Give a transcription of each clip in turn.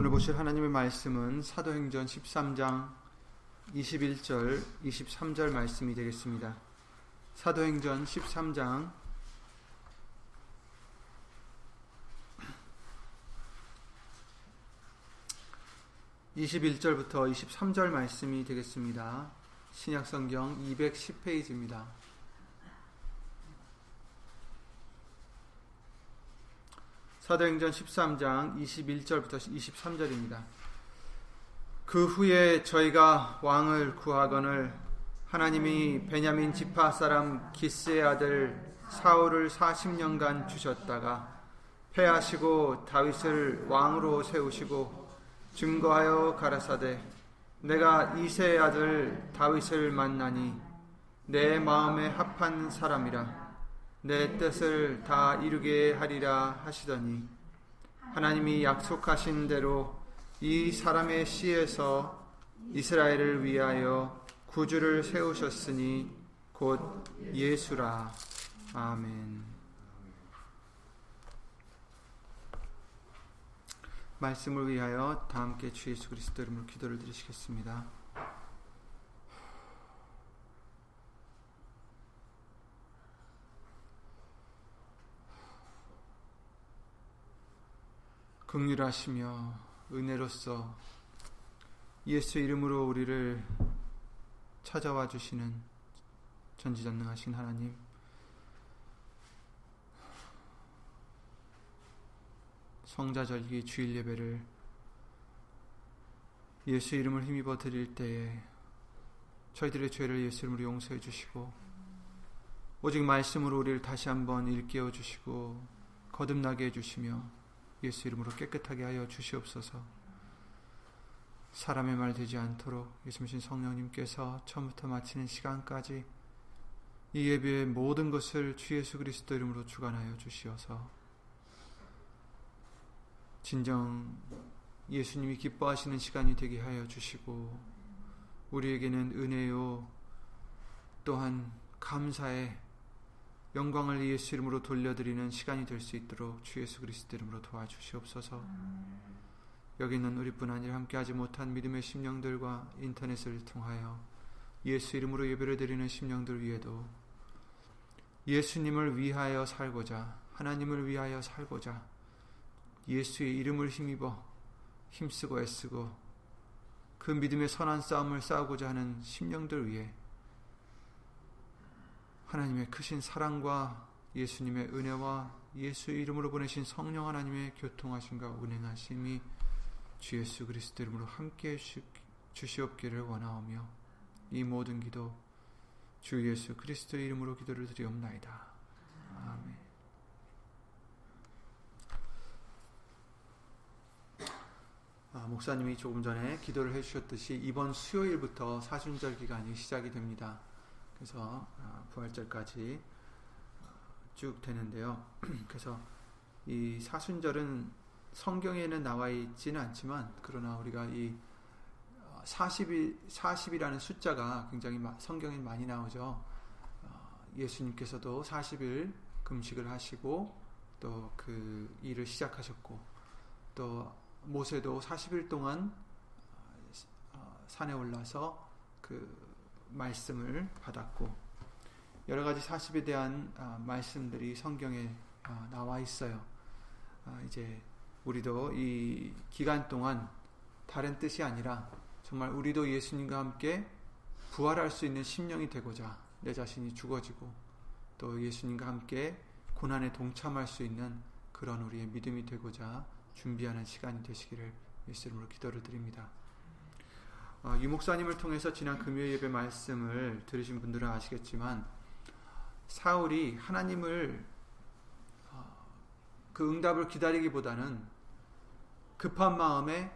오늘 보실 하나님의 말씀은 사도행전 13장 21절, 23절 말씀이 되겠습니다. 사도행전 13장 21절부터 23절 말씀이 되겠습니다. 신약성경 210페이지입니다. 사도행전 13장 21절부터 23절입니다. 그 후에 저희가 왕을 구하거늘 하나님이 베냐민 지파 사람 기스의 아들 사울을 40년간 주셨다가 패하시고 다윗을 왕으로 세우시고 증거하여 가라사대 내가 이세의 아들 다윗을 만나니 내 마음에 합한 사람이라 내 뜻을 다 이루게 하리라 하시더니 하나님이 약속하신 대로 이 사람의 씨에서 이스라엘을 위하여 구주를 세우셨으니 곧 예수라. 아멘. 말씀을 위하여 다 함께 주 예수 그리스도 이름으로 기도를 드리시겠습니다. 긍휼하시며 은혜로서 예수 이름으로 우리를 찾아와 주시는 전지전능하신 하나님 성자절기 주일 예배를 예수 이름을 힘입어 드릴 때에 저희들의 죄를 예수 이름으로 용서해 주시고 오직 말씀으로 우리를 다시 한번 일깨워 주시고 거듭나게 해 주시며 예수 이름으로 깨끗하게 하여 주시옵소서. 사람의 말 되지 않도록 예수님 성령님께서 처음부터 마치는 시간까지 이 예배의 모든 것을 주 예수 그리스도 이름으로 주관하여 주시어서 진정 예수님이 기뻐하시는 시간이 되게 하여 주시고 우리에게는 은혜요 또한 감사의 영광을 예수 이름으로 돌려드리는 시간이 될 수 있도록 주 예수 그리스도 이름으로 도와주시옵소서. 여기 있는 우리뿐 아니라 함께하지 못한 믿음의 심령들과 인터넷을 통하여 예수 이름으로 예배를 드리는 심령들 위에도 예수님을 위하여 살고자 하나님을 위하여 살고자 예수의 이름을 힘입어 힘쓰고 애쓰고 그 믿음의 선한 싸움을 싸우고자 하는 심령들 위해 하나님의 크신 사랑과 예수님의 은혜와 예수 이름으로 보내신 성령 하나님의 교통하심과 운행하심이 주 예수 그리스도 이름으로 함께 주시옵기를 원하오며 이 모든 기도 주 예수 그리스도 이름으로 기도를 드리옵나이다. 아멘. 아, 목사님이 조금 전에 기도를 해주셨듯이 이번 수요일부터 사순절 기간이 시작이 됩니다. 그래서 아, 부활절까지 쭉 되는데요. 그래서 이 사순절은 성경에는 나와 있지는 않지만 그러나 우리가 이 40일 어, 40이라는 숫자가 굉장히 성경에 많이 나오죠. 어, 예수님께서도 40일 금식을 하시고 또 그 일을 시작하셨고 또 모세도 40일 동안 어, 산에 올라서 그 말씀을 받았고 여러 가지 사십에 대한 아, 말씀들이 성경에 아, 나와 있어요. 아, 이제 우리도 이 기간 동안 다른 뜻이 아니라 정말 우리도 예수님과 함께 부활할 수 있는 심령이 되고자 내 자신이 죽어지고 또 예수님과 함께 고난에 동참할 수 있는 그런 우리의 믿음이 되고자 준비하는 시간이 되시기를 예수 이름으로 기도를 드립니다. 어, 유 목사님을 통해서 지난 금요 예배 말씀을 들으신 분들은 아시겠지만 사울이 하나님을 어, 그 응답을 기다리기보다는 급한 마음에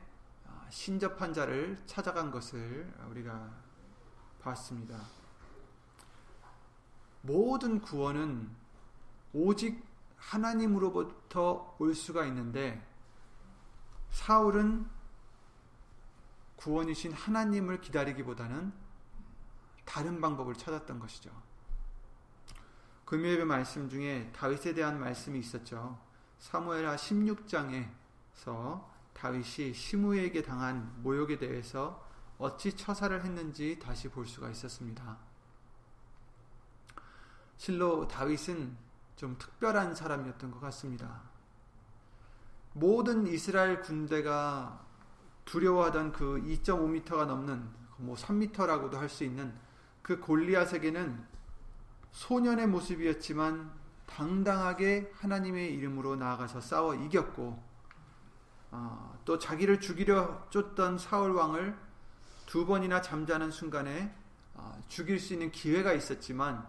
어, 신접한 자를 찾아간 것을 우리가 봤습니다. 모든 구원은 오직 하나님으로부터 올 수가 있는데 사울은 구원이신 하나님을 기다리기보다는 다른 방법을 찾았던 것이죠. 금요일의 말씀 중에 다윗에 대한 말씀이 있었죠. 사무엘하 16장에서 다윗이 시므에게 당한 모욕에 대해서 어찌 처사를 했는지 다시 볼 수가 있었습니다. 실로 다윗은 좀 특별한 사람이었던 것 같습니다. 모든 이스라엘 군대가 두려워하던 그 2.5m가 넘는 뭐 3m라고도 할 수 있는 그 골리앗에게는 소년의 모습이었지만 당당하게 하나님의 이름으로 나아가서 싸워 이겼고 어, 또 자기를 죽이려 쫓던 사울 왕을 두 번이나 잠자는 순간에 어, 죽일 수 있는 기회가 있었지만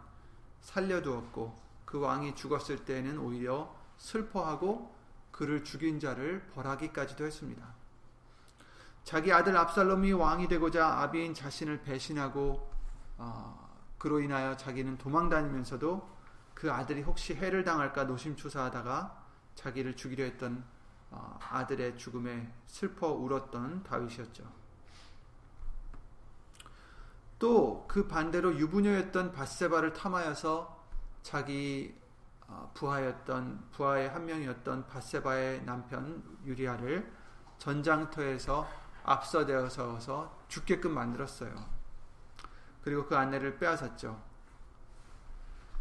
살려두었고 그 왕이 죽었을 때는 오히려 슬퍼하고 그를 죽인 자를 벌하기까지도 했습니다. 자기 아들 압살롬이 왕이 되고자 아비인 자신을 배신하고 어, 그로 인하여 자기는 도망다니면서도 그 아들이 혹시 해를 당할까 노심초사하다가 자기를 죽이려 했던 어, 아들의 죽음에 슬퍼 울었던 다윗이었죠. 또 그 반대로 유부녀였던 바세바를 탐하여서 자기 어, 부하였던 부하의 한 명이었던 바세바의 남편 유리아를 전장터에서 앞서되어서 죽게끔 만들었어요. 그리고 그 아내를 빼앗았죠.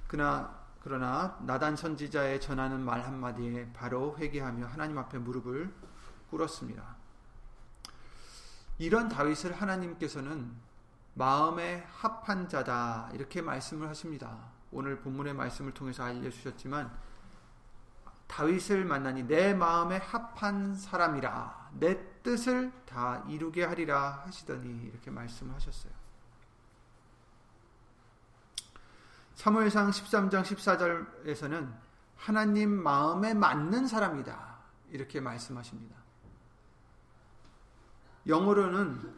그러나 그러나 나단 선지자의 전하는 말 한마디에 바로 회개하며 하나님 앞에 무릎을 꿇었습니다. 이런 다윗을 하나님께서는 마음에 합한 자다 이렇게 말씀을 하십니다. 오늘 본문의 말씀을 통해서 알려주셨지만 다윗을 만나니 내 마음에 합한 사람이라 내 뜻을 다 이루게 하리라 하시더니 이렇게 말씀하셨어요. 사무엘상 13장 14절에서는 하나님 마음에 맞는 사람이다. 이렇게 말씀하십니다. 영어로는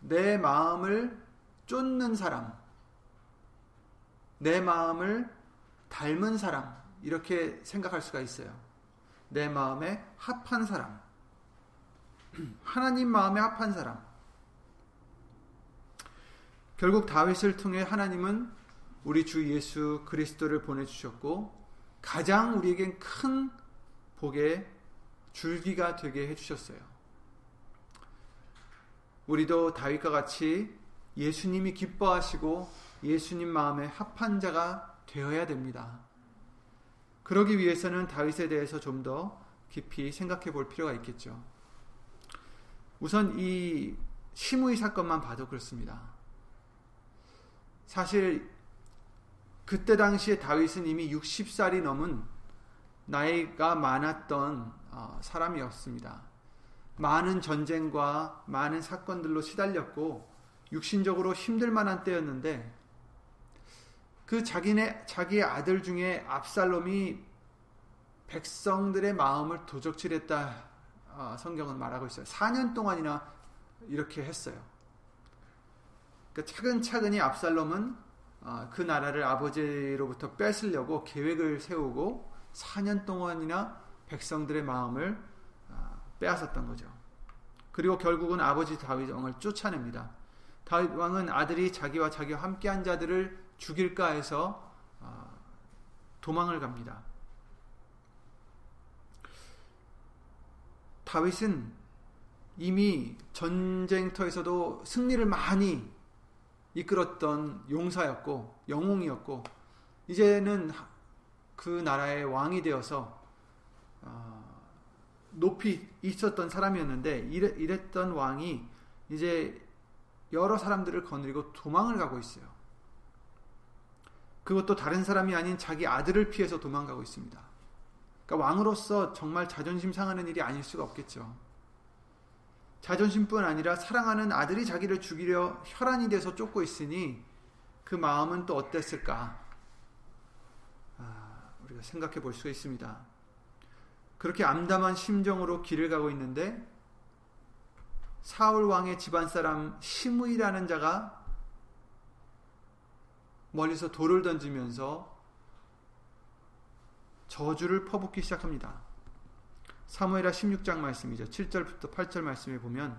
내 마음을 쫓는 사람, 내 마음을 닮은 사람, 이렇게 생각할 수가 있어요. 내 마음에 합한 사람, 하나님 마음에 합한 사람. 결국 다윗을 통해 하나님은 우리 주 예수 그리스도를 보내주셨고 가장 우리에겐 큰 복의 줄기가 되게 해주셨어요. 우리도 다윗과 같이 예수님이 기뻐하시고 예수님 마음에 합한 자가 되어야 됩니다. 그러기 위해서는 다윗에 대해서 좀 더 깊이 생각해 볼 필요가 있겠죠. 우선 이 시므이 사건만 봐도 그렇습니다. 사실 그때 당시에 다윗은 이미 60살이 넘은 나이가 많았던 어, 사람이었습니다. 많은 전쟁과 많은 사건들로 시달렸고 육신적으로 힘들 만한 때였는데 그 자기네 자기의 아들 중에 압살롬이 백성들의 마음을 도적질했다 어, 성경은 말하고 있어요. 4년 동안이나 이렇게 했어요. 그러니까 차근차근히 압살롬은 아, 그 나라를 아버지로부터 뺏으려고 계획을 세우고 4년 동안이나 백성들의 마음을 아, 빼앗았던 거죠. 그리고 결국은 아버지 다윗 왕을 쫓아냅니다. 다윗 왕은 아들이 자기와 자기와 함께한 자들을 죽일까 해서 아, 도망을 갑니다. 다윗은 이미 전쟁터에서도 승리를 많이 이끌었던 용사였고 영웅이었고 이제는 그 나라의 왕이 되어서 어, 높이 있었던 사람이었는데 이랬, 던 왕이 이제 여러 사람들을 거느리고 도망을 가고 있어요. 그것도 다른 사람이 아닌 자기 아들을 피해서 도망가고 있습니다. 그러니까 왕으로서 정말 자존심 상하는 일이 아닐 수가 없겠죠. 자존심뿐 아니라 사랑하는 아들이 자기를 죽이려 혈안이 돼서 쫓고 있으니 그 마음은 또 어땠을까? 아, 우리가 생각해 볼수 있습니다. 그렇게 암담한 심정으로 길을 가고 있는데 사울 왕의 집안 사람 시므이라는 자가 멀리서 돌을 던지면서 저주를 퍼붓기 시작합니다. 사무엘하 16장 말씀이죠. 7절부터 8절 말씀에 보면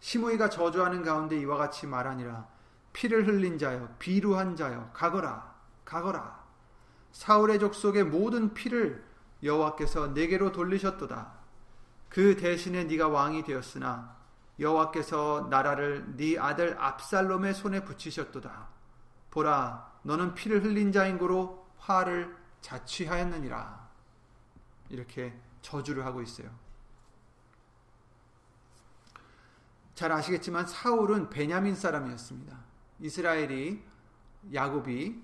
시므이가 저주하는 가운데 이와 같이 말하니라 피를 흘린 자여 비루한 자여 가거라 가거라 사울의 족속의 모든 피를 여호와께서 내게로 돌리셨도다 그 대신에 네가 왕이 되었으나 여호와께서 나라를 네 아들 압살롬의 손에 붙이셨도다. 보라, 너는 피를 흘린 자인 고로 화를 자취하였느니라. 이렇게 저주를 하고 있어요. 잘 아시겠지만 사울은 베냐민 사람이었습니다. 이스라엘이 야곱이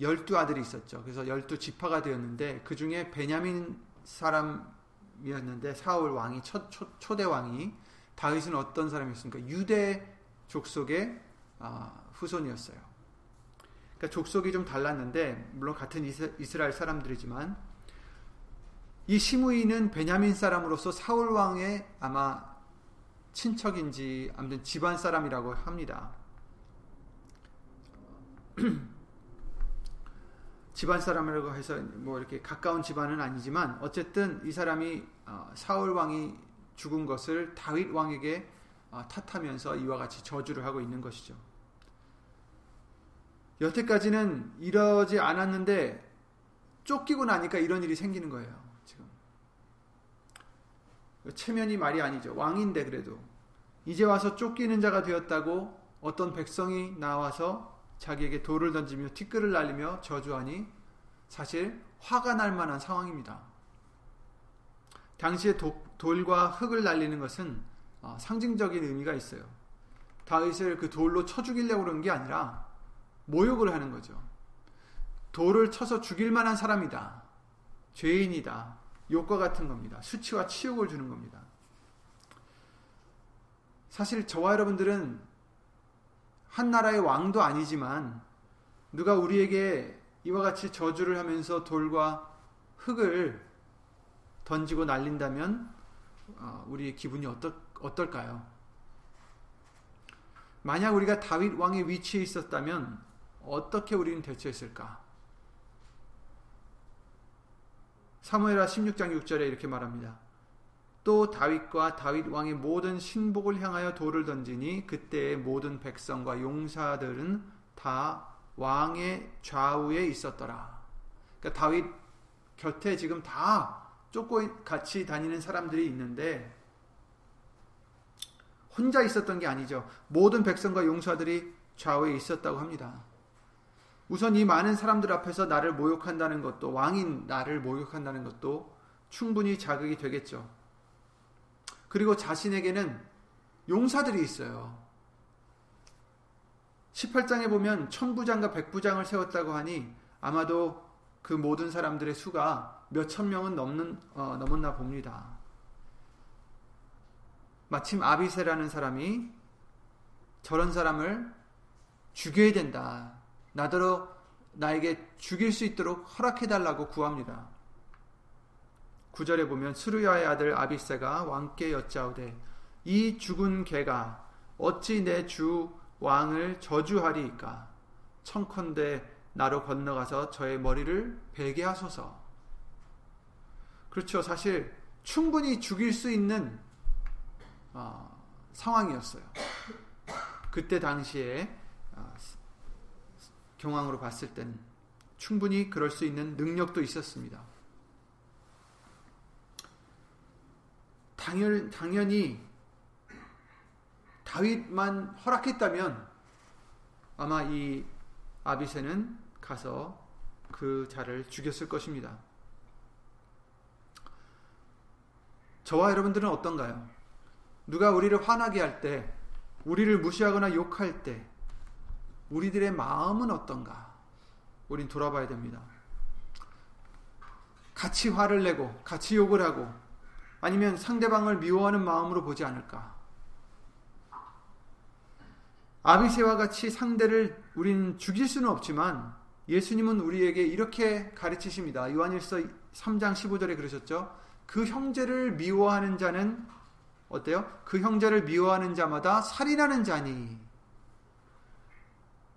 열두 아들이 있었죠. 그래서 열두 지파가 되었는데 그 중에 베냐민 사람이었는데 사울 왕이 첫, 초, 초대 왕이 다윗은 어떤 사람이었습니까? 유대 족속의 아, 후손이었어요. 그러니까 족속이 좀 달랐는데 물론 같은 이스라엘 사람들이지만 이 시므이는 베냐민 사람으로서 사울 왕의 아마 친척인지 아무튼 집안 사람이라고 합니다. 집안 사람이라고 해서 뭐 이렇게 가까운 집안은 아니지만 어쨌든 이 사람이 어, 사울 왕이 죽은 것을 다윗 왕에게 어, 탓하면서 이와 같이 저주를 하고 있는 것이죠. 여태까지는 이러지 않았는데 쫓기고 나니까 이런 일이 생기는 거예요. 지금 체면이 말이 아니죠. 왕인데 그래도 이제 와서 쫓기는 자가 되었다고 어떤 백성이 나와서 자기에게 돌을 던지며 티끌을 날리며 저주하니 사실 화가 날 만한 상황입니다. 당시에 도, 돌과 흙을 날리는 것은 어, 상징적인 의미가 있어요. 다윗을 그 돌로 쳐 죽이려고 그런 게 아니라 모욕을 하는 거죠. 돌을 쳐서 죽일 만한 사람이다. 죄인이다. 욕과 같은 겁니다. 수치와 치욕을 주는 겁니다. 사실 저와 여러분들은 한 나라의 왕도 아니지만 누가 우리에게 이와 같이 저주를 하면서 돌과 흙을 던지고 날린다면 어, 우리의 기분이 어떨, 어떨까요? 만약 우리가 다윗 왕의 위치에 있었다면 어떻게 우리는 대처했을까? 사무엘하 16장 6절에 이렇게 말합니다. 또 다윗과 다윗 왕의 모든 신복을 향하여 돌을 던지니 그때의 모든 백성과 용사들은 다 왕의 좌우에 있었더라. 그러니까 다윗 곁에 지금 다 쫓고 같이 다니는 사람들이 있는데 혼자 있었던 게 아니죠. 모든 백성과 용사들이 좌우에 있었다고 합니다. 우선 이 많은 사람들 앞에서 나를 모욕한다는 것도 왕인 나를 모욕한다는 것도 충분히 자극이 되겠죠. 그리고 자신에게는 용사들이 있어요. 18장에 보면 천부장과 백부장을 세웠다고 하니 아마도 그 모든 사람들의 수가 몇천 명은 넘는, 어, 넘었나 봅니다. 마침 아비세라는 사람이 저런 사람을 죽여야 된다. 나더러 나에게 죽일 수 있도록 허락해달라고 구합니다. 9절에 보면 수르야의 아들 아비세가 왕께 여짜오되 이 죽은 개가 어찌 내 주 왕을 저주하리이까? 청컨대 나로 건너가서 저의 머리를 베게 하소서. 그렇죠. 사실 충분히 죽일 수 있는 어, 상황이었어요. 그때 당시에 어, 경황으로 봤을 때는 충분히 그럴 수 있는 능력도 있었습니다 당연, 당연히 다윗만 허락했다면 아마 이 아비세는 가서 그 자를 죽였을 것입니다. 저와 여러분들은 어떤가요? 누가 우리를 화나게 할 때, 우리를 무시하거나 욕할 때, 우리들의 마음은 어떤가? 우린 돌아봐야 됩니다. 같이 화를 내고, 같이 욕을 하고, 아니면 상대방을 미워하는 마음으로 보지 않을까? 아비세와 같이 상대를 우리는 죽일 수는 없지만 예수님은 우리에게 이렇게 가르치십니다. 요한일서 3장 15절에 그러셨죠. 그 형제를 미워하는 자는 어때요? 그 형제를 미워하는 자마다 살인하는 자니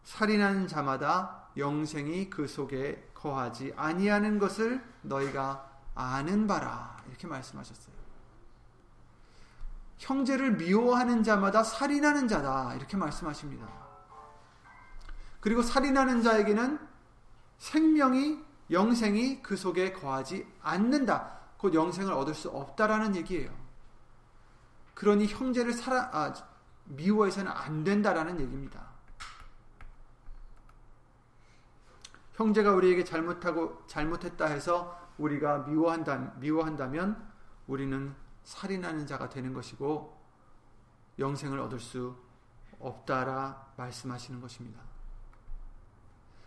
살인하는 자마다 영생이 그 속에 거하지 아니하는 것을 너희가 아는 바라 이렇게 말씀하셨어요. 형제를 미워하는 자마다 살인하는 자다. 이렇게 말씀하십니다. 그리고 살인하는 자에게는 생명이, 영생이 그 속에 거하지 않는다. 곧 영생을 얻을 수 없다라는 얘기예요. 그러니 형제를 사랑 아, 미워해서는 안 된다라는 얘기입니다. 형제가 우리에게 잘못하고 잘못했다 해서 우리가 미워한다 미워한다면 우리는 살인하는 자가 되는 것이고 영생을 얻을 수 없다라 말씀하시는 것입니다.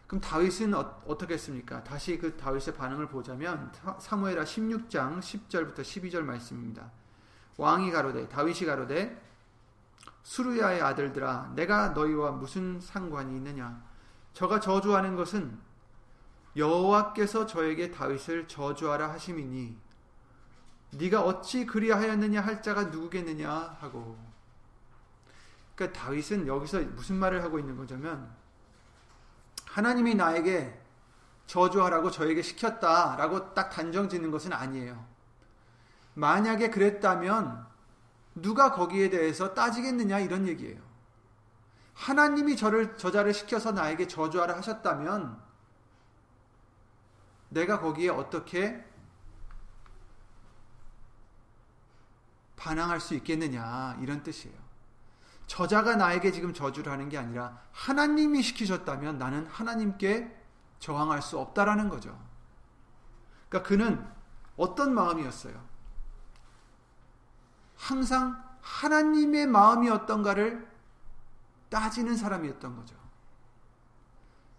그럼 다윗은 어, 떻게 했습니까? 다시 그 다윗의 반응을 보자면 사무엘하 16장 10절부터 12절 말씀입니다. 왕이 가로되 다윗이 가로되 수루야의 아들들아 내가 너희와 무슨 상관이 있느냐 저가 저주하는 것은 여호와께서 저에게 다윗을 저주하라 하심이니 네가 어찌 그리하였느냐 할 자가 누구겠느냐 하고 그러니까 다윗은 여기서 무슨 말을 하고 있는 거냐면 하나님이 나에게 저주하라고 저에게 시켰다라고 딱 단정 짓는 것은 아니에요. 만약에 그랬다면 누가 거기에 대해서 따지겠느냐 이런 얘기예요. 하나님이 저를 저자를 시켜서 나에게 저주하라 하셨다면 내가 거기에 어떻게 반항할 수 있겠느냐 이런 뜻이에요. 저자가 나에게 지금 저주를 하는 게 아니라 하나님이 시키셨다면 나는 하나님께 저항할 수 없다라는 거죠. 그러니까 그는 어떤 마음이었어요? 항상 하나님의 마음이 어떤가를 따지는 사람이었던 거죠.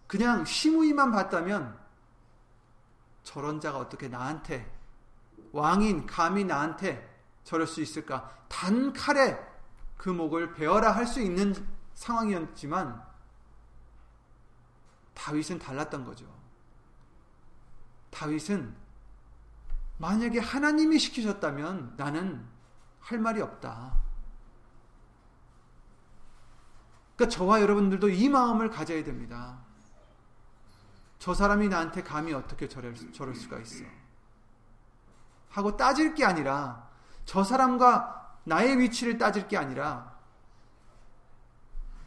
그냥 심의만 봤다면 저런 자가 어떻게 나한테 왕인 감히 나한테 저럴 수 있을까? 단 칼에 그 목을 베어라 할 수 있는 상황이었지만 다윗은 달랐던 거죠. 다윗은 만약에 하나님이 시키셨다면 나는 할 말이 없다. 그러니까 저와 여러분들도 이 마음을 가져야 됩니다. 저 사람이 나한테 감히 어떻게 저럴, 저럴 수가 있어. 하고 따질 게 아니라 저 사람과 나의 위치를 따질 게 아니라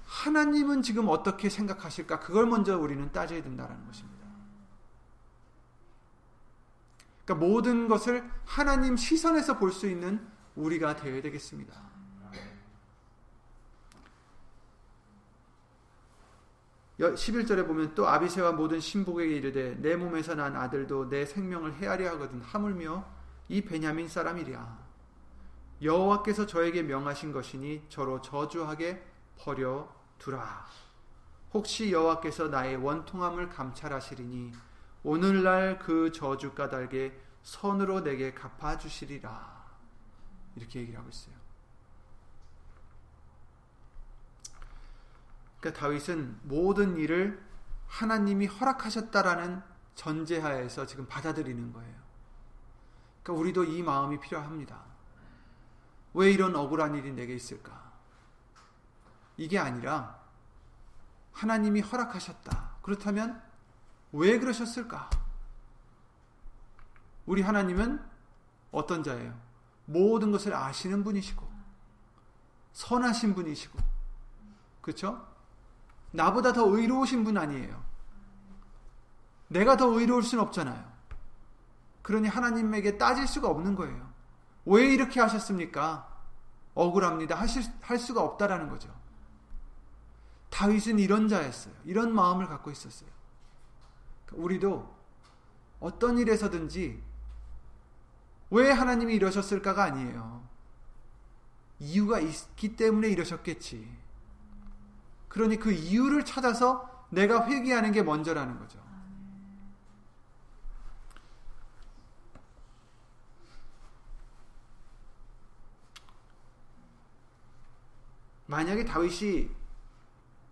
하나님은 지금 어떻게 생각하실까? 그걸 먼저 우리는 따져야 된다는 것입니다. 그러니까 모든 것을 하나님 시선에서 볼 수 있는 우리가 되어야 되겠습니다. 11절에 보면 또 아비세와 모든 신복에게 이르되 내 몸에서 난 아들도 내 생명을 헤아려 하거든 하물며 이 베냐민 사람이랴. 여호와께서 저에게 명하신 것이니 저로 저주하게 버려 두라. 혹시 여호와께서 나의 원통함을 감찰하시리니 오늘날 그 저주 까닭에 선으로 내게 갚아 주시리라. 이렇게 얘기를 하고 있어요. 그러니까 다윗은 모든 일을 하나님이 허락하셨다라는 전제하에서 지금 받아들이는 거예요. 그러니까 우리도 이 마음이 필요합니다. 왜 이런 억울한 일이 내게 있을까? 이게 아니라 하나님이 허락하셨다. 그렇다면 왜 그러셨을까? 우리 하나님은 어떤 자예요? 모든 것을 아시는 분이시고 선하신 분이시고 그렇죠? 나보다 더 의로우신 분 아니에요. 내가 더 의로울 순 없잖아요. 그러니 하나님에게 따질 수가 없는 거예요. 왜 이렇게 하셨습니까? 억울합니다. 하실, 할 수가 없다라는 거죠. 다윗은 이런 자였어요. 이런 마음을 갖고 있었어요. 우리도 어떤 일에서든지 왜 하나님이 이러셨을까가 아니에요. 이유가 있기 때문에 이러셨겠지. 그러니 그 이유를 찾아서 내가 회개하는 게 먼저라는 거죠. 만약에 다윗이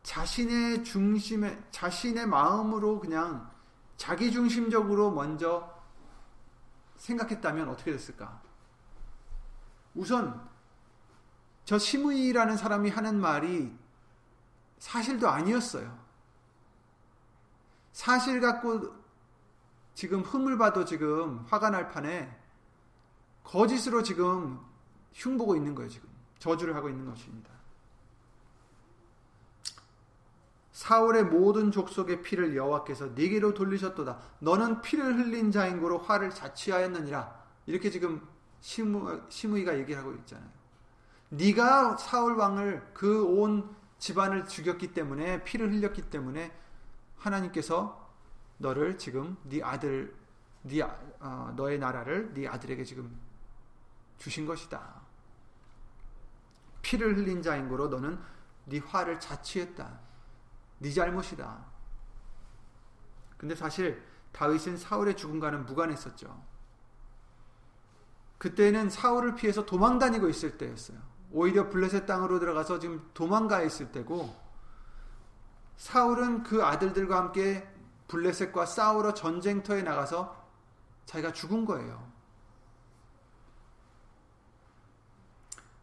자신의 중심에 자신의 마음으로 그냥 자기 중심적으로 먼저 생각했다면 어떻게 됐을까? 우선 저 시므이라는 사람이 하는 말이 사실도 아니었어요. 사실 갖고 지금 흠을 봐도 지금 화가 날 판에 거짓으로 지금 흉보고 있는 거예요, 지금. 저주를 하고 있는 것입니다. 사울의 모든 족속의 피를 여호와께서 네게로 돌리셨도다. 너는 피를 흘린 자인 고로 화를 자취하였느니라. 이렇게 지금 시므, 시므이가 얘기를 하고 있잖아요. 네가 사울 왕을 그 온 집안을 죽였기 때문에 피를 흘렸기 때문에 하나님께서 너를 지금 네 아들 네 어, 너의 나라를 네 아들에게 지금 주신 것이다. 피를 흘린 자인 거로 너는 네 화를 자취했다. 네 잘못이다. 근데 사실 다윗은 사울의 죽음과는 무관했었죠. 그때는 사울을 피해서 도망 다니고 있을 때였어요. 오히려 블레셋 땅으로 들어가서 지금 도망가 있을 때고 사울은 그 아들들과 함께 블레셋과 싸우러 전쟁터에 나가서 자기가 죽은 거예요.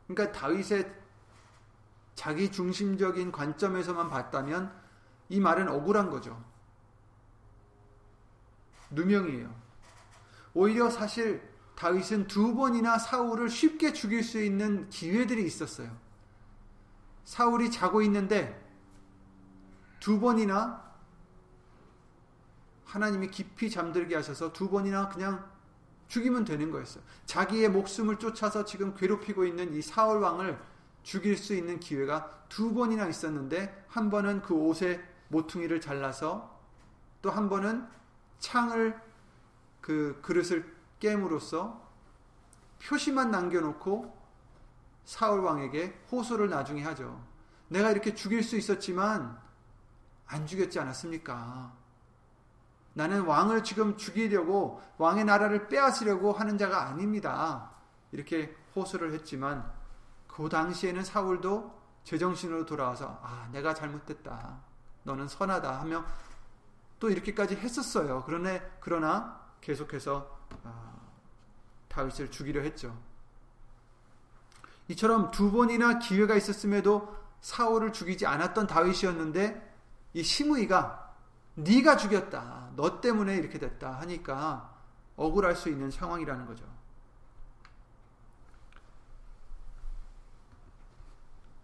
그러니까 다윗의 자기 중심적인 관점에서만 봤다면 이 말은 억울한 거죠. 누명이에요. 오히려 사실 다윗은 두 번이나 사울을 쉽게 죽일 수 있는 기회들이 있었어요. 사울이 자고 있는데 두 번이나 하나님이 깊이 잠들게 하셔서 두 번이나 그냥 죽이면 되는 거였어요. 자기의 목숨을 쫓아서 지금 괴롭히고 있는 이 사울 왕을 죽일 수 있는 기회가 두 번이나 있었는데 한 번은 그 옷의 모퉁이를 잘라서 또 한 번은 창을 그 그릇을 깨물로써 표시만 남겨놓고 사울 왕에게 호소를 나중에 하죠. 내가 이렇게 죽일 수 있었지만 안 죽였지 않았습니까? 나는 왕을 지금 죽이려고 왕의 나라를 빼앗으려고 하는 자가 아닙니다. 이렇게 호소를 했지만 그 당시에는 사울도 제정신으로 돌아와서 아 내가 잘못됐다. 너는 선하다 하며 또 이렇게까지 했었어요. 그러나 그러나 계속해서 아, 다윗을 죽이려 했죠. 이처럼 두 번이나 기회가 있었음에도 사울을 죽이지 않았던 다윗이었는데 이 시므이가 네가 죽였다. 너 때문에 이렇게 됐다 하니까 억울할 수 있는 상황이라는 거죠.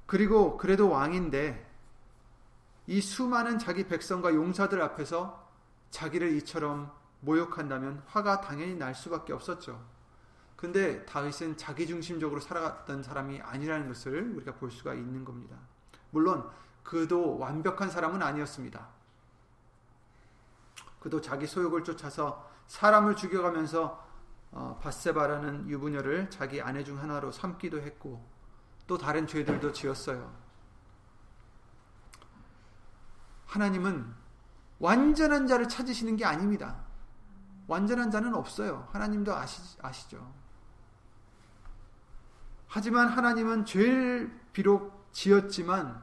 그리고 그래도 왕인데 이 수많은 자기 백성과 용사들 앞에서 자기를 이처럼 모욕한다면 화가 당연히 날 수밖에 없었죠. 근데 다윗은 자기 중심적으로 살아갔던 사람이 아니라는 것을 우리가 볼 수가 있는 겁니다. 물론 그도 완벽한 사람은 아니었습니다. 그도 자기 소욕을 쫓아서 사람을 죽여가면서 어, 바세바라는 유부녀를 자기 아내 중 하나로 삼기도 했고 또 다른 죄들도 지었어요. 하나님은 완전한 자를 찾으시는 게 아닙니다. 완전한 자는 없어요. 하나님도 아시, 아시죠. 하지만 하나님은 죄를 비록 지었지만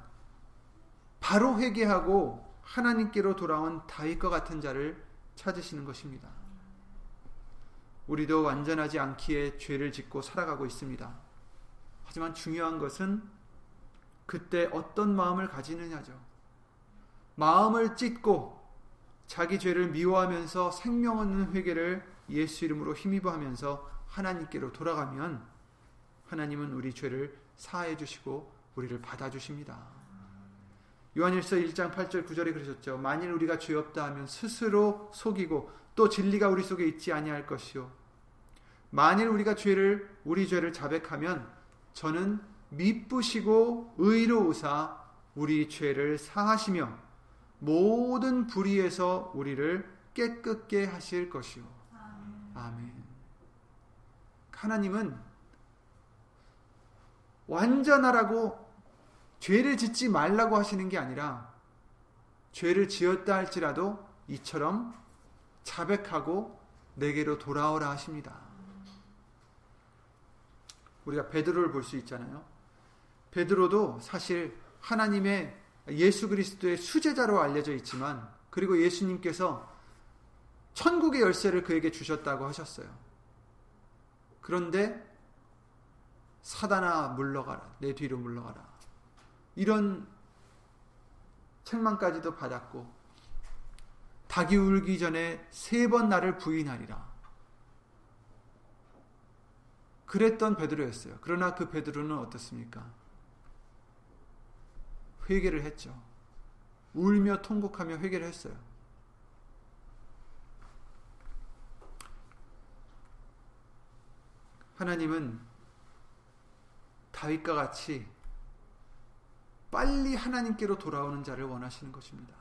바로 회개하고 하나님께로 돌아온 다윗과 같은 자를 찾으시는 것입니다. 우리도 완전하지 않기에 죄를 짓고 살아가고 있습니다. 하지만 중요한 것은 그때 어떤 마음을 가지느냐죠. 마음을 찢고 자기 죄를 미워하면서 생명 없는 회개를 예수 이름으로 힘입어 하면서 하나님께로 돌아가면 하나님은 우리 죄를 사해 주시고 우리를 받아 주십니다. 요한일서 1장 8절 9절에 그러셨죠. 만일 우리가 죄 없다 하면 스스로 속이고 또 진리가 우리 속에 있지 아니할 것이요. 만일 우리가 죄를 우리 죄를 자백하면 저는 미쁘시고 의로우사 우리 죄를 사하시며 모든 불의에서 우리를 깨끗게 하실 것이요. 아멘. 하나님은 완전하라고 죄를 짓지 말라고 하시는 게 아니라 죄를 지었다 할지라도 이처럼 자백하고 내게로 돌아오라 하십니다. 우리가 베드로를 볼 수 있잖아요. 베드로도 사실 하나님의 예수 그리스도의 수제자로 알려져 있지만 그리고 예수님께서 천국의 열쇠를 그에게 주셨다고 하셨어요. 그런데 사단아 물러가라. 내 뒤로 물러가라. 이런 책망까지도 받았고 닭이 울기 전에 세 번 나를 부인하리라. 그랬던 베드로였어요. 그러나 그 베드로는 어떻습니까? 회개를 했죠. 울며 통곡하며 회개를 했어요. 하나님은 다윗과 같이 빨리 하나님께로 돌아오는 자를 원하시는 것입니다.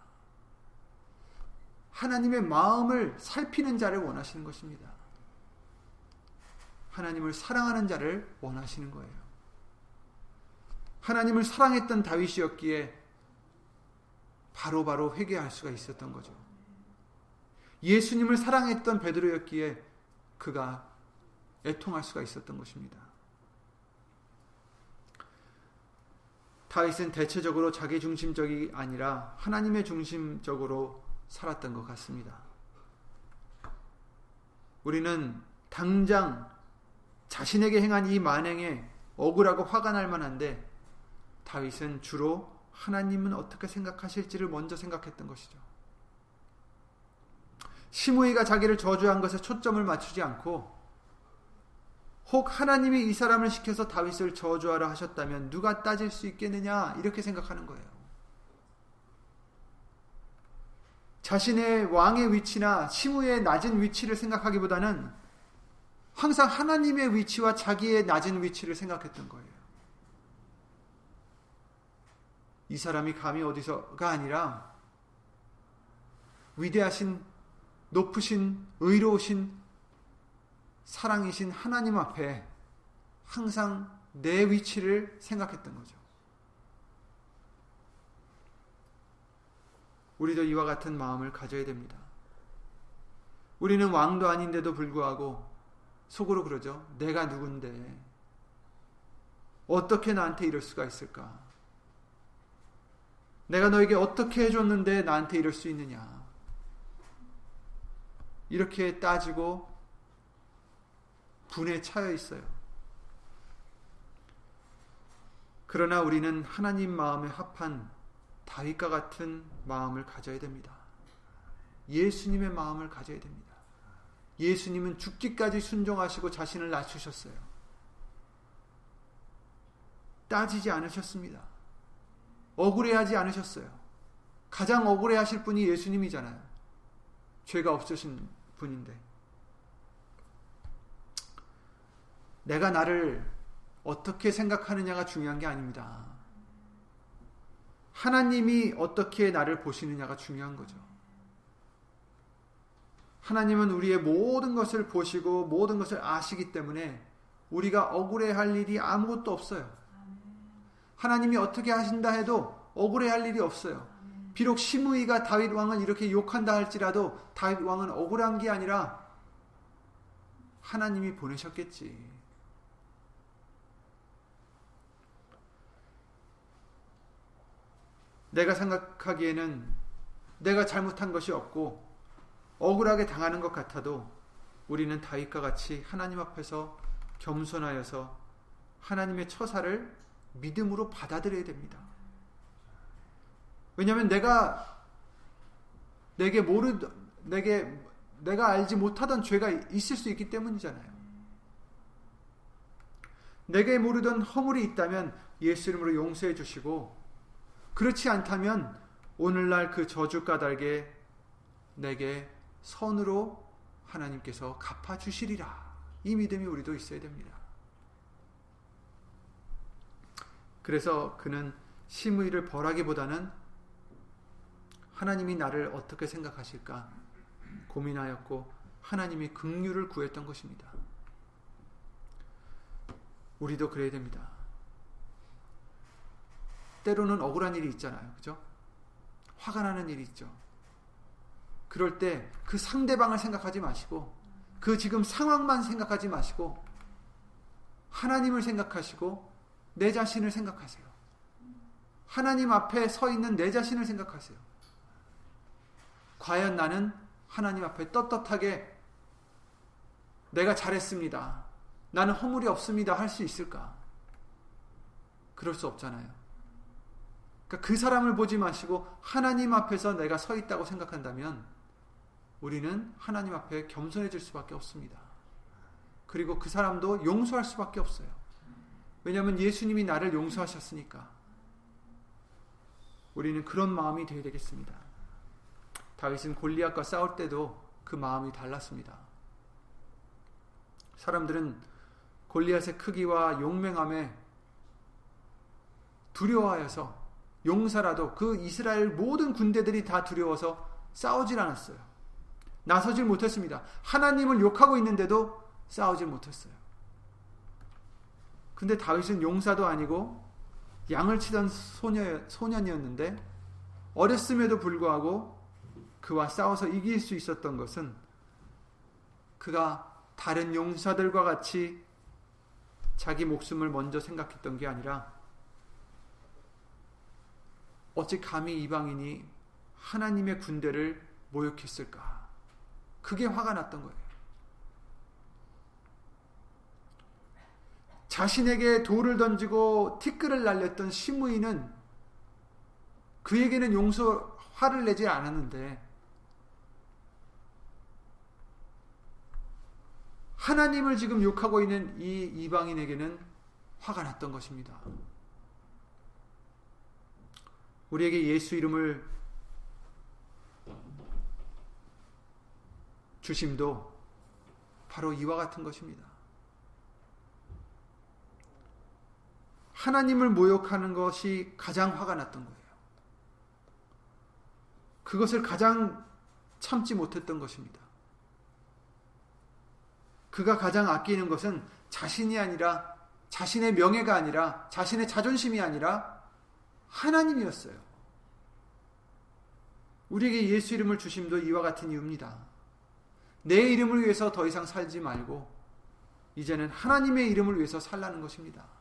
하나님의 마음을 살피는 자를 원하시는 것입니다. 하나님을 사랑하는 자를 원하시는 거예요. 하나님을 사랑했던 다윗이었기에 바로바로 바로 회개할 수가 있었던 거죠. 예수님을 사랑했던 베드로였기에 그가 애통할 수가 있었던 것입니다. 다윗은 대체적으로 자기 중심적이 아니라 하나님의 중심적으로 살았던 것 같습니다. 우리는 당장 자신에게 행한 이 만행에 억울하고 화가 날 만한데 다윗은 주로 하나님은 어떻게 생각하실지를 먼저 생각했던 것이죠. 시므이가 자기를 저주한 것에 초점을 맞추지 않고 혹 하나님이 이 사람을 시켜서 다윗을 저주하라 하셨다면 누가 따질 수 있겠느냐 이렇게 생각하는 거예요. 자신의 왕의 위치나 시무의 낮은 위치를 생각하기보다는 항상 하나님의 위치와 자기의 낮은 위치를 생각했던 거예요. 이 사람이 감히 어디서가 아니라 위대하신 높으신 의로우신 사랑이신 하나님 앞에 항상 내 위치를 생각했던 거죠. 우리도 이와 같은 마음을 가져야 됩니다. 우리는 왕도 아닌데도 불구하고 속으로 그러죠. 내가 누군데 어떻게 나한테 이럴 수가 있을까? 내가 너에게 어떻게 해줬는데 나한테 이럴 수 있느냐? 이렇게 따지고 분에 차여 있어요. 그러나 우리는 하나님 마음에 합한 다윗과 같은 마음을 가져야 됩니다. 예수님의 마음을 가져야 됩니다. 예수님은 죽기까지 순종하시고 자신을 낮추셨어요. 따지지 않으셨습니다. 억울해하지 않으셨어요. 가장 억울해하실 분이 예수님이잖아요. 죄가 없으신 분인데. 내가 나를 어떻게 생각하느냐가 중요한 게 아닙니다. 하나님이 어떻게 나를 보시느냐가 중요한 거죠. 하나님은 우리의 모든 것을 보시고 모든 것을 아시기 때문에 우리가 억울해 할 일이 아무것도 없어요. 하나님이 어떻게 하신다 해도 억울해 할 일이 없어요. 비록 시므이가 다윗 왕을 이렇게 욕한다 할지라도 다윗 왕은 억울한 게 아니라 하나님이 보내셨겠지. 내가 생각하기에는 내가 잘못한 것이 없고 억울하게 당하는 것 같아도 우리는 다윗과 같이 하나님 앞에서 겸손하여서 하나님의 처사를 믿음으로 받아들여야 됩니다. 왜냐하면 내가 내게 모르 내게 내가 알지 못하던 죄가 있을 수 있기 때문이잖아요. 내게 모르던 허물이 있다면 예수 이름으로 용서해 주시고 그렇지 않다면 오늘날 그 저주 까닭에 내게 선으로 하나님께서 갚아 주시리라. 이 믿음이 우리도 있어야 됩니다. 그래서 그는 심의를 벌하기보다는 하나님이 나를 어떻게 생각하실까 고민하였고 하나님이 긍휼을 구했던 것입니다. 우리도 그래야 됩니다. 때로는 억울한 일이 있잖아요. 그죠? 화가 나는 일이 있죠. 그럴 때 그 상대방을 생각하지 마시고 그 지금 상황만 생각하지 마시고 하나님을 생각하시고 내 자신을 생각하세요. 하나님 앞에 서 있는 내 자신을 생각하세요. 과연 나는 하나님 앞에 떳떳하게 내가 잘했습니다. 나는 허물이 없습니다. 할 수 있을까? 그럴 수 없잖아요. 그러니까 그 사람을 보지 마시고 하나님 앞에서 내가 서 있다고 생각한다면 우리는 하나님 앞에 겸손해질 수밖에 없습니다. 그리고 그 사람도 용서할 수밖에 없어요. 왜냐하면 예수님이 나를 용서하셨으니까. 우리는 그런 마음이 되어야 되겠습니다. 다윗은 골리앗과 싸울 때도 그 마음이 달랐습니다. 사람들은 골리앗의 크기와 용맹함에 두려워하여서 용사라도 그 이스라엘 모든 군대들이 다 두려워서 싸우질 않았어요. 나서질 못했습니다. 하나님을 욕하고 있는데도 싸우질 못했어요. 근데 다윗은 용사도 아니고 양을 치던 소녀, 소년이었는데 어렸음에도 불구하고 그와 싸워서 이길 수 있었던 것은 그가 다른 용사들과 같이 자기 목숨을 먼저 생각했던 게 아니라 어찌 감히 이방인이 하나님의 군대를 모욕했을까? 그게 화가 났던 거예요. 자신에게 돌을 던지고 티끌을 날렸던 시므이는 그에게는 용서 화를 내지 않았는데 하나님을 지금 욕하고 있는 이 이방인에게는 화가 났던 것입니다. 우리에게 예수 이름을 주심도 바로 이와 같은 것입니다. 하나님을 모욕하는 것이 가장 화가 났던 거예요. 그것을 가장 참지 못했던 것입니다. 그가 가장 아끼는 것은 자신이 아니라 자신의 명예가 아니라 자신의 자존심이 아니라 하나님이었어요. 우리에게 예수 이름을 주심도 이와 같은 이유입니다. 내 이름을 위해서 더 이상 살지 말고 이제는 하나님의 이름을 위해서 살라는 것입니다.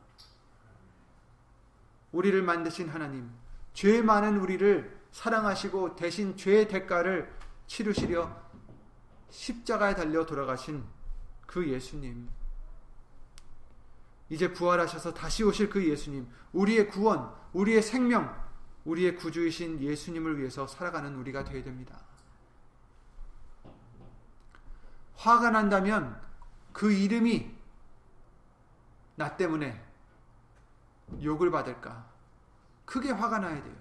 우리를 만드신 하나님, 죄 많은 우리를 사랑하시고 대신 죄의 대가를 치르시려 십자가에 달려 돌아가신 그 예수님. 이제 부활하셔서 다시 오실 그 예수님, 우리의 구원, 우리의 생명, 우리의 구주이신 예수님을 위해서 살아가는 우리가 되어야 됩니다. 화가 난다면 그 이름이 나 때문에 욕을 받을까? 크게 화가 나야 돼요.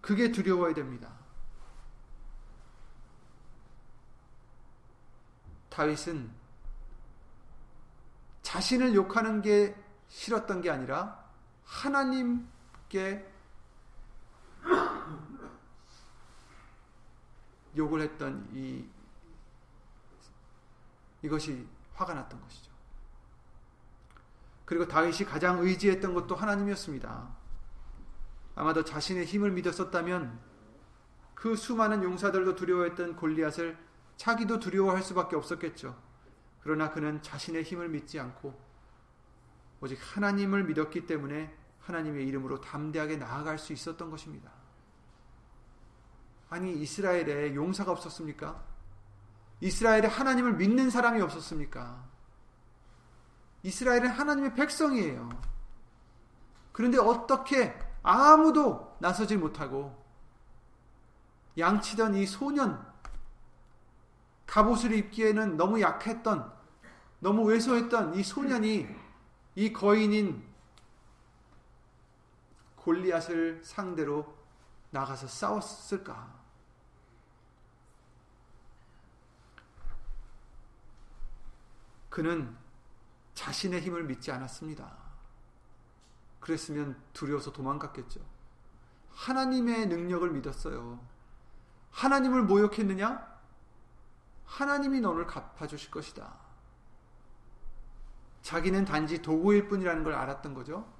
그게 두려워야 됩니다. 다윗은 자신을 욕하는 게 싫었던 게 아니라 하나님께 욕을 했던 이 이것이 화가 났던 것이죠. 그리고 다윗이 가장 의지했던 것도 하나님이었습니다. 아마도 자신의 힘을 믿었었다면 그 수많은 용사들도 두려워했던 골리앗을 자기도 두려워할 수밖에 없었겠죠. 그러나 그는 자신의 힘을 믿지 않고 오직 하나님을 믿었기 때문에 하나님의 이름으로 담대하게 나아갈 수 있었던 것입니다. 아니 이스라엘에 용사가 없었습니까? 이스라엘에 하나님을 믿는 사람이 없었습니까? 이스라엘은 하나님의 백성이에요. 그런데 어떻게 아무도 나서지 못하고 양치던 이 소년 갑옷을 입기에는 너무 약했던 너무 왜소했던 이 소년이 이 거인인 골리앗을 상대로 나가서 싸웠을까? 그는 자신의 힘을 믿지 않았습니다. 그랬으면 두려워서 도망갔겠죠. 하나님의 능력을 믿었어요. 하나님을 모욕했느냐? 하나님이 너를 갚아주실 것이다. 자기는 단지 도구일 뿐이라는 걸 알았던 거죠.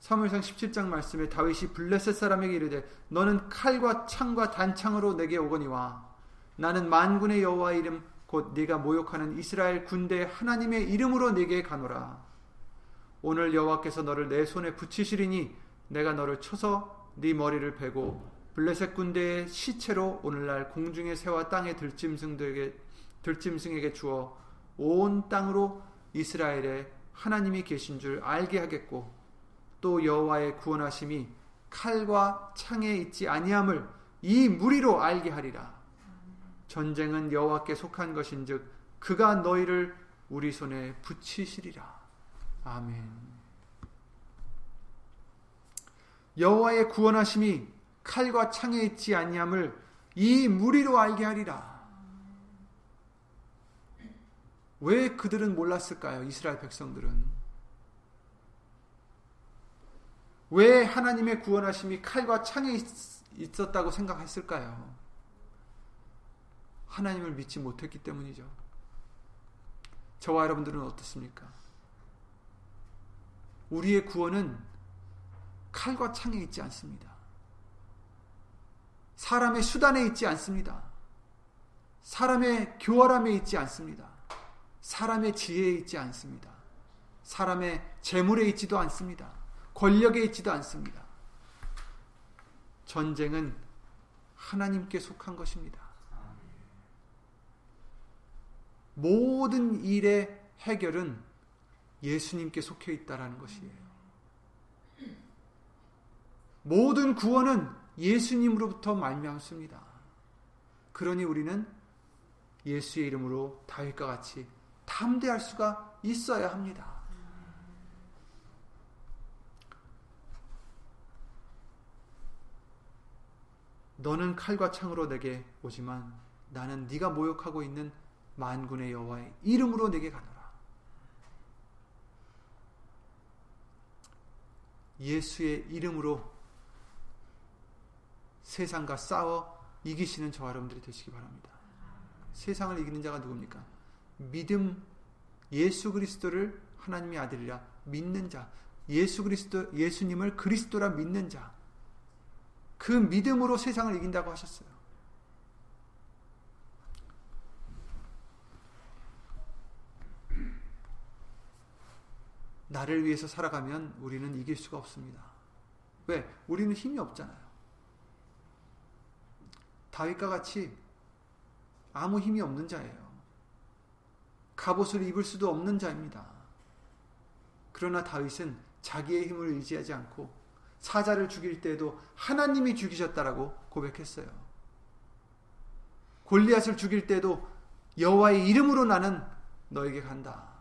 사무엘상 17장 말씀에 다윗이 블레셋 사람에게 이르되 너는 칼과 창과 단창으로 내게 오거니와 나는 만군의 여호와 이름 곧 네가 모욕하는 이스라엘 군대 하나님의 이름으로 네게 가노라. 오늘 여호와께서 너를 내 손에 붙이시리니 내가 너를 쳐서 네 머리를 베고 블레셋 군대의 시체로 오늘날 공중의 새와 땅의 들짐승들에게 들짐승에게 주어 온 땅으로 이스라엘에 하나님이 계신 줄 알게 하겠고 또 여호와의 구원하심이 칼과 창에 있지 아니함을 이 무리로 알게 하리라. 전쟁은 여호와께 속한 것인즉 그가 너희를 우리 손에 붙이시리라. 아멘. 여호와의 구원하심이 칼과 창에 있지 아니함을 이 무리로 알게 하리라. 왜 그들은 몰랐을까요? 이스라엘 백성들은. 왜 하나님의 구원하심이 칼과 창에 있었다고 생각했을까요? 하나님을 믿지 못했기 때문이죠. 저와 여러분들은 어떻습니까? 우리의 구원은 칼과 창에 있지 않습니다. 사람의 수단에 있지 않습니다. 사람의 교활함에 있지 않습니다. 사람의 지혜에 있지 않습니다. 사람의 재물에 있지도 않습니다. 권력에 있지도 않습니다. 전쟁은 하나님께 속한 것입니다. 모든 일의 해결은 예수님께 속해 있다라는 것이에요. 모든 구원은 예수님으로부터 말미암습니다. 그러니 우리는 예수의 이름으로 다윗과 같이 담대할 수가 있어야 합니다. 너는 칼과 창으로 내게 오지만 나는 네가 모욕하고 있는 만군의 여호와의 이름으로 내게 가노라. 예수의 이름으로 세상과 싸워 이기시는 저와 여러분들이 되시기 바랍니다. 세상을 이기는 자가 누굽니까? 믿음 예수 그리스도를 하나님의 아들이라 믿는 자, 예수 그리스도 예수님을 그리스도라 믿는 자. 그 믿음으로 세상을 이긴다고 하셨어요. 나를 위해서 살아가면 우리는 이길 수가 없습니다. 왜? 우리는 힘이 없잖아요. 다윗과 같이 아무 힘이 없는 자예요. 갑옷을 입을 수도 없는 자입니다. 그러나 다윗은 자기의 힘을 의지하지 않고 사자를 죽일 때에도 하나님이 죽이셨다라고 고백했어요. 골리앗을 죽일 때도 여호와의 이름으로 나는 너에게 간다.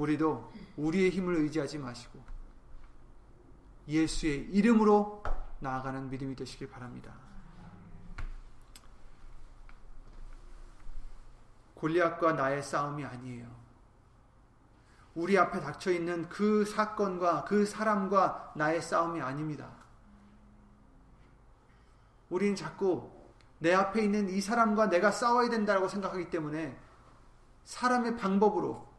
우리도 우리의 힘을 의지하지 마시고 예수의 이름으로 나아가는 믿음이 되시길 바랍니다. 골리앗과 나의 싸움이 아니에요. 우리 앞에 닥쳐 있는 그 사건과 그 사람과 나의 싸움이 아닙니다. 우리는 자꾸 내 앞에 있는 이 사람과 내가 싸워야 된다고 생각하기 때문에 사람의 방법으로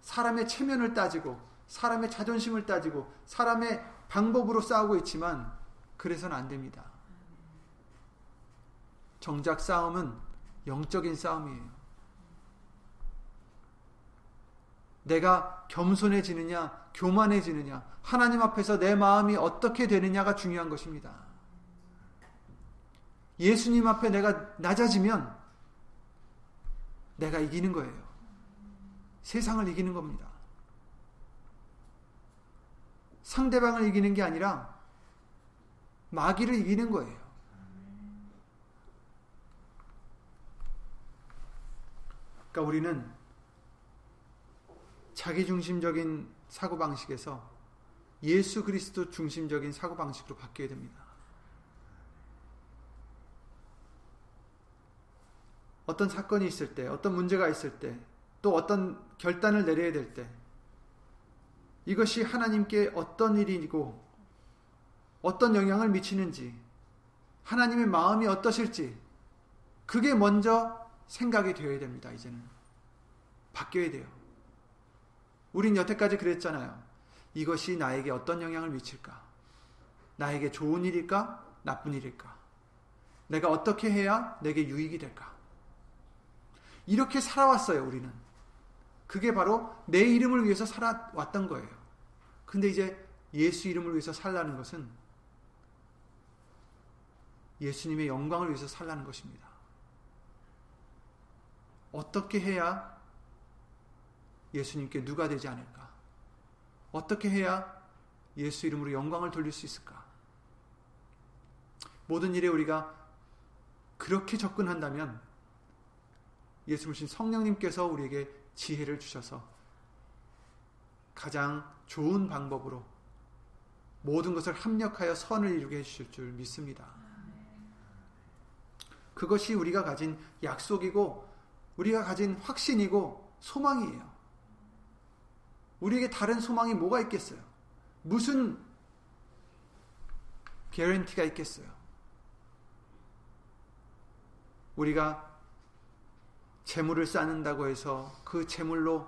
사람의 체면을 따지고 사람의 자존심을 따지고 사람의 방법으로 싸우고 있지만 그래서는 안 됩니다. 정작 싸움은 영적인 싸움이에요. 내가 겸손해지느냐, 교만해지느냐, 하나님 앞에서 내 마음이 어떻게 되느냐가 중요한 것입니다. 예수님 앞에 내가 낮아지면 내가 이기는 거예요. 세상을 이기는 겁니다. 상대방을 이기는 게 아니라 마귀를 이기는 거예요. 그러니까 우리는 자기중심적인 사고방식에서 예수 그리스도 중심적인 사고방식으로 바뀌어야 됩니다. 어떤 사건이 있을 때, 어떤 문제가 있을 때, 또 어떤 결단을 내려야 될 때, 이것이 하나님께 어떤 일이고 어떤 영향을 미치는지 하나님의 마음이 어떠실지 그게 먼저 생각이 되어야 됩니다. 이제는 바뀌어야 돼요. 우린 여태까지 그랬잖아요. 이것이 나에게 어떤 영향을 미칠까? 나에게 좋은 일일까? 나쁜 일일까? 내가 어떻게 해야 내게 유익이 될까? 이렇게 살아왔어요, 우리는. 그게 바로 내 이름을 위해서 살아왔던 거예요. 근데 이제 예수 이름을 위해서 살라는 것은 예수님의 영광을 위해서 살라는 것입니다. 어떻게 해야 예수님께 누가 되지 않을까? 어떻게 해야 예수 이름으로 영광을 돌릴 수 있을까? 모든 일에 우리가 그렇게 접근한다면 예수님 성령님께서 우리에게 지혜를 주셔서 가장 좋은 방법으로 모든 것을 합력하여 선을 이루게 해주실 줄 믿습니다. 그것이 우리가 가진 약속이고 우리가 가진 확신이고 소망이에요. 우리에게 다른 소망이 뭐가 있겠어요? 무슨 개런티가 있겠어요? 우리가 재물을 쌓는다고 해서 그 재물로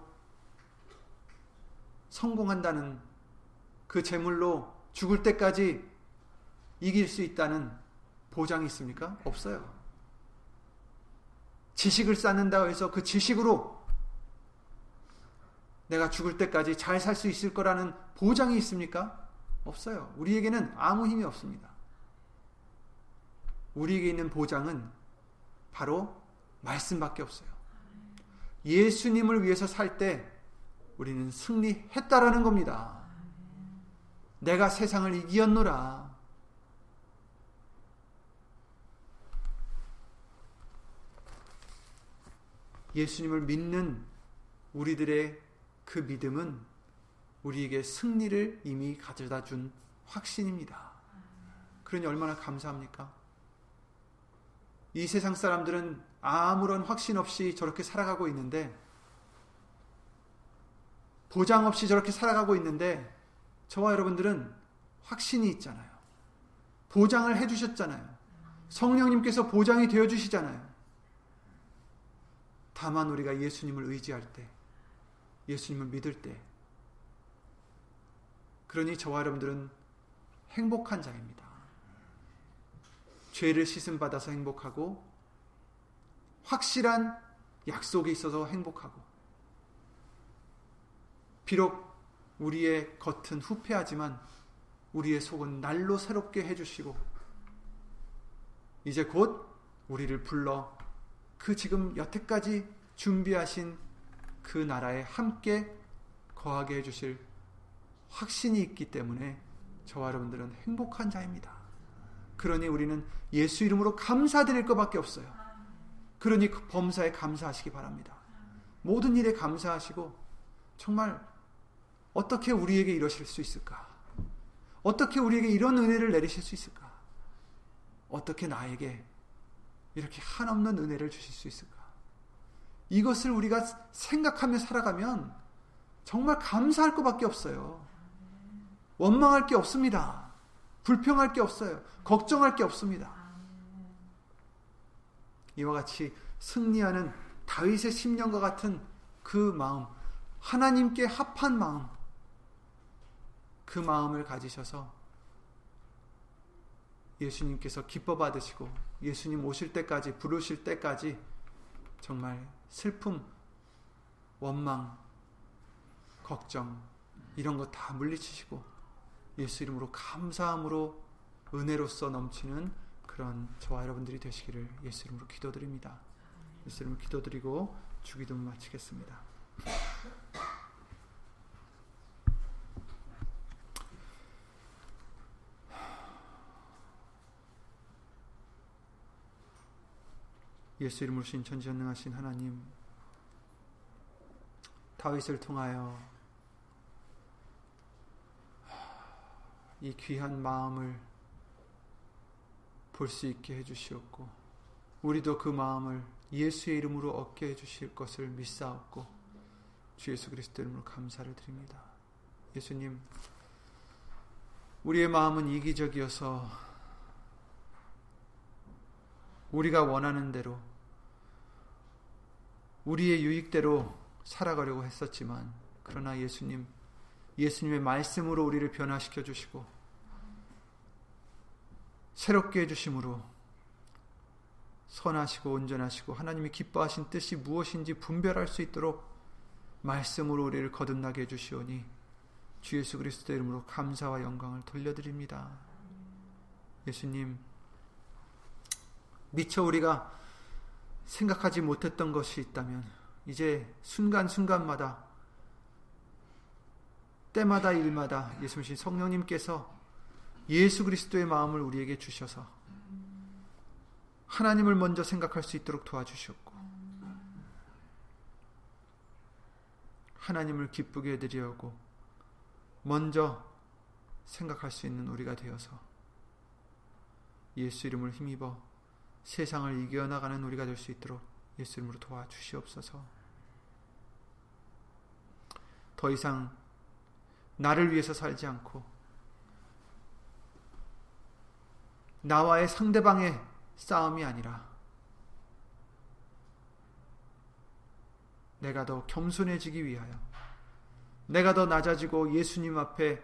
성공한다는 그 재물로 죽을 때까지 이길 수 있다는 보장이 있습니까? 없어요. 지식을 쌓는다고 해서 그 지식으로 내가 죽을 때까지 잘 살 수 있을 거라는 보장이 있습니까? 없어요. 우리에게는 아무 힘이 없습니다. 우리에게 있는 보장은 바로 말씀밖에 없어요. 예수님을 위해서 살 때 우리는 승리했다라는 겁니다. 내가 세상을 이기었노라. 예수님을 믿는 우리들의 그 믿음은 우리에게 승리를 이미 가져다 준 확신입니다. 그러니 얼마나 감사합니까? 이 세상 사람들은 아무런 확신 없이 저렇게 살아가고 있는데, 보장 없이 저렇게 살아가고 있는데, 저와 여러분들은 확신이 있잖아요. 보장을 해주셨잖아요. 성령님께서 보장이 되어주시잖아요. 다만 우리가 예수님을 의지할 때, 예수님을 믿을 때, 그러니 저와 여러분들은 행복한 자입니다. 죄를 씻음 받아서 행복하고 확실한 약속이 있어서 행복하고 비록 우리의 겉은 후패하지만 우리의 속은 날로 새롭게 해주시고 이제 곧 우리를 불러 그 지금 여태까지 준비하신 그 나라에 함께 거하게 해주실 확신이 있기 때문에 저와 여러분들은 행복한 자입니다. 그러니 우리는 예수 이름으로 감사드릴 것밖에 없어요. 그러니 그 범사에 감사하시기 바랍니다. 모든 일에 감사하시고 정말 어떻게 우리에게 이러실 수 있을까? 어떻게 우리에게 이런 은혜를 내리실 수 있을까? 어떻게 나에게 이렇게 한없는 은혜를 주실 수 있을까? 이것을 우리가 생각하며 살아가면 정말 감사할 것밖에 없어요. 원망할 게 없습니다. 불평할 게 없어요. 걱정할 게 없습니다. 이와 같이 승리하는 다윗의 심령과 같은 그 마음, 하나님께 합한 마음, 그 마음을 가지셔서 예수님께서 기뻐 받으시고 예수님 오실 때까지 부르실 때까지 정말 슬픔, 원망, 걱정 이런 거 다 물리치시고 예수 이름으로 감사함으로 은혜로서 넘치는 그런 저와 여러분들이 되시기를 예수 이름으로 기도드립니다. 예수 이름으로 기도드리고 주기도 마치겠습니다. 예수 이름으로 신 전지전능하신 하나님 다윗을 통하여 이 귀한 마음을 볼 수 있게 해주시었고 우리도 그 마음을 예수의 이름으로 얻게 해주실 것을 믿사옵고 주 예수 그리스도 이름으로 감사를 드립니다. 예수님 우리의 마음은 이기적이어서 우리가 원하는 대로 우리의 유익대로 살아가려고 했었지만 그러나 예수님 예수님의 말씀으로 우리를 변화시켜 주시고 새롭게 해주심으로 선하시고 온전하시고 하나님이 기뻐하신 뜻이 무엇인지 분별할 수 있도록 말씀으로 우리를 거듭나게 해주시오니 주 예수 그리스도 이름으로 감사와 영광을 돌려드립니다. 예수님 미처 우리가 생각하지 못했던 것이 있다면 이제 순간순간마다 때마다 일마다 예수님 성령님께서 예수 그리스도의 마음을 우리에게 주셔서 하나님을 먼저 생각할 수 있도록 도와주셨고 하나님을 기쁘게 해드리려고 먼저 생각할 수 있는 우리가 되어서 예수 이름을 힘입어 세상을 이겨나가는 우리가 될 수 있도록 예수 이름으로 도와주시옵소서. 더 이상 나를 위해서 살지 않고 나와의 상대방의 싸움이 아니라 내가 더 겸손해지기 위하여 내가 더 낮아지고 예수님 앞에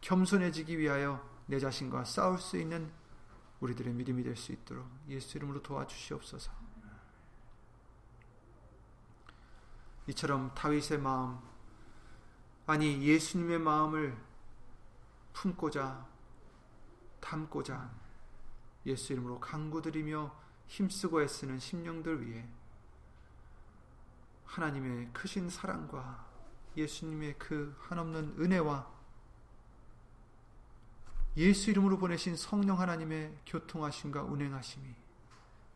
겸손해지기 위하여 내 자신과 싸울 수 있는 우리들의 믿음이 될 수 있도록 예수 이름으로 도와주시옵소서. 이처럼 다윗의 마음 아니 예수님의 마음을 품고자 담고자 예수 이름으로 강구드리며 힘쓰고 애쓰는 심령들 위해 하나님의 크신 사랑과 예수님의 그 한없는 은혜와 예수 이름으로 보내신 성령 하나님의 교통하심과 운행하심이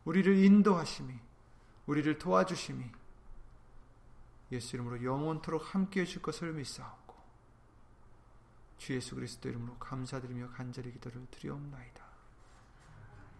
우리를 인도하심이 우리를 도와주심이 예수 이름으로 영원토록 함께 해 줄 것을 믿사옵고 주 예수 그리스도 이름으로 감사드리며 간절히 기도를 드리옵나이다.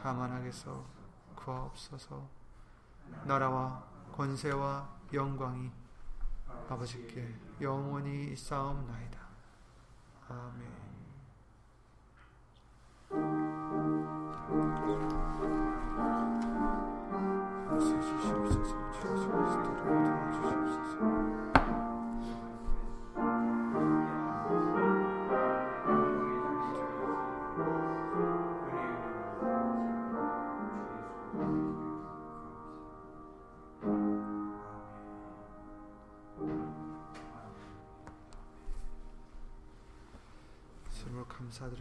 다만 하게서 구하옵소서 나라와 권세와 영광이 아버지께 영원히 싸움나이다. 아멘. 감사드립 니다.